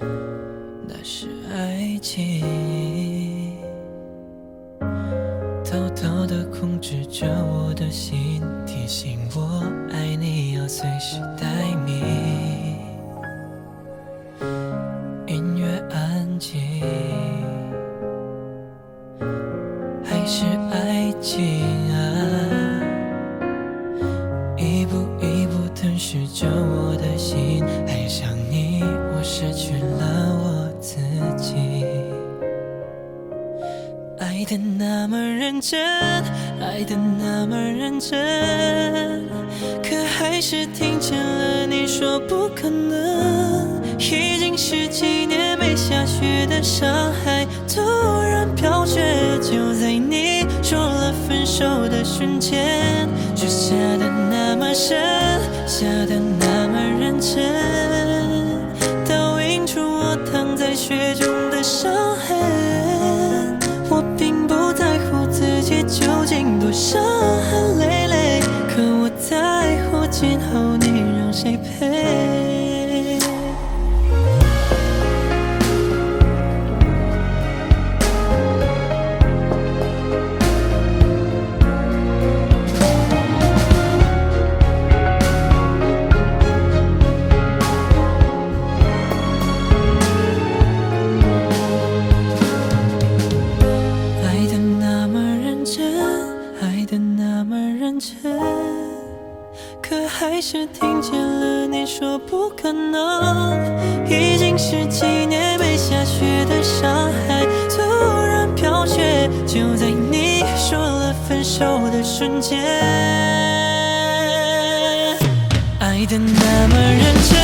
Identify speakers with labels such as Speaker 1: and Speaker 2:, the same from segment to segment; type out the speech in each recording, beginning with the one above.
Speaker 1: 那是爱情偷偷的控制着我的心提醒我爱你要随时待命音乐安静还是爱情啊爱的那么认真，爱的那么认真，可还是听见了你说不可能。已经十几年没下雪的上海，突然飘雪，就在你说了分手的瞬间，雪下的那么深，下的那么认真，倒映出我躺在雪中究竟多伤痕累累，可我在乎今后你让谁陪。那么认真，可还是听见了你说不可能。已经十几年没下雪的上海，突然飘雪，就在你说了分手的瞬间。爱的那么认真，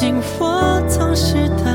Speaker 1: 幸福总是得